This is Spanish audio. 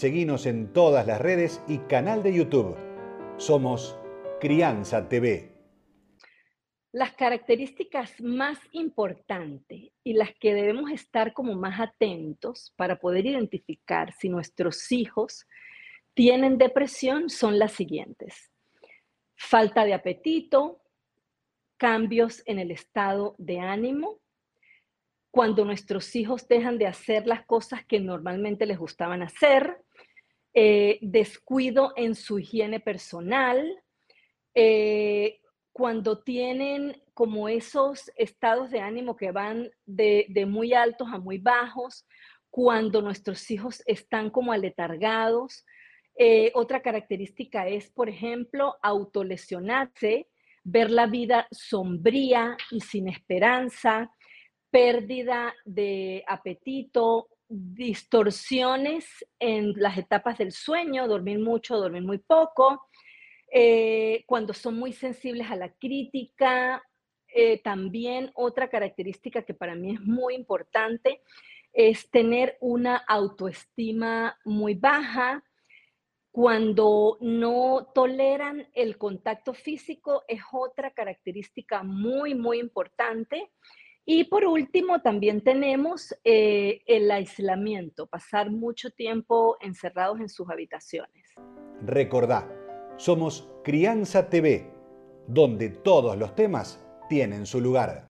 Seguinos en todas las redes y canal de YouTube. Somos Crianza TV. Las características más importantes y las que debemos estar como más atentos para poder identificar si nuestros hijos tienen depresión son las siguientes. Falta de apetito, cambios en el estado de ánimo, cuando nuestros hijos dejan de hacer las cosas que normalmente les gustaban hacer, eh, descuido en su higiene personal, eh, cuando tienen como esos estados de ánimo que van de, muy altos a muy bajos, cuando nuestros hijos están como aletargados. Eh, otra característica es, por ejemplo, autolesionarse, ver la vida sombría y sin esperanza, pérdida de apetito, distorsiones en las etapas del sueño, dormir mucho, dormir muy poco, eh, cuando son muy sensibles a la crítica. Eh, también otra característica que para mí es muy importante es tener una autoestima muy baja. Cuando no toleran el contacto físico es otra característica muy, muy importante. Y por último, también tenemos eh, el aislamiento, pasar mucho tiempo encerrados en sus habitaciones. Recordá, somos Crianza TV, donde todos los temas tienen su lugar.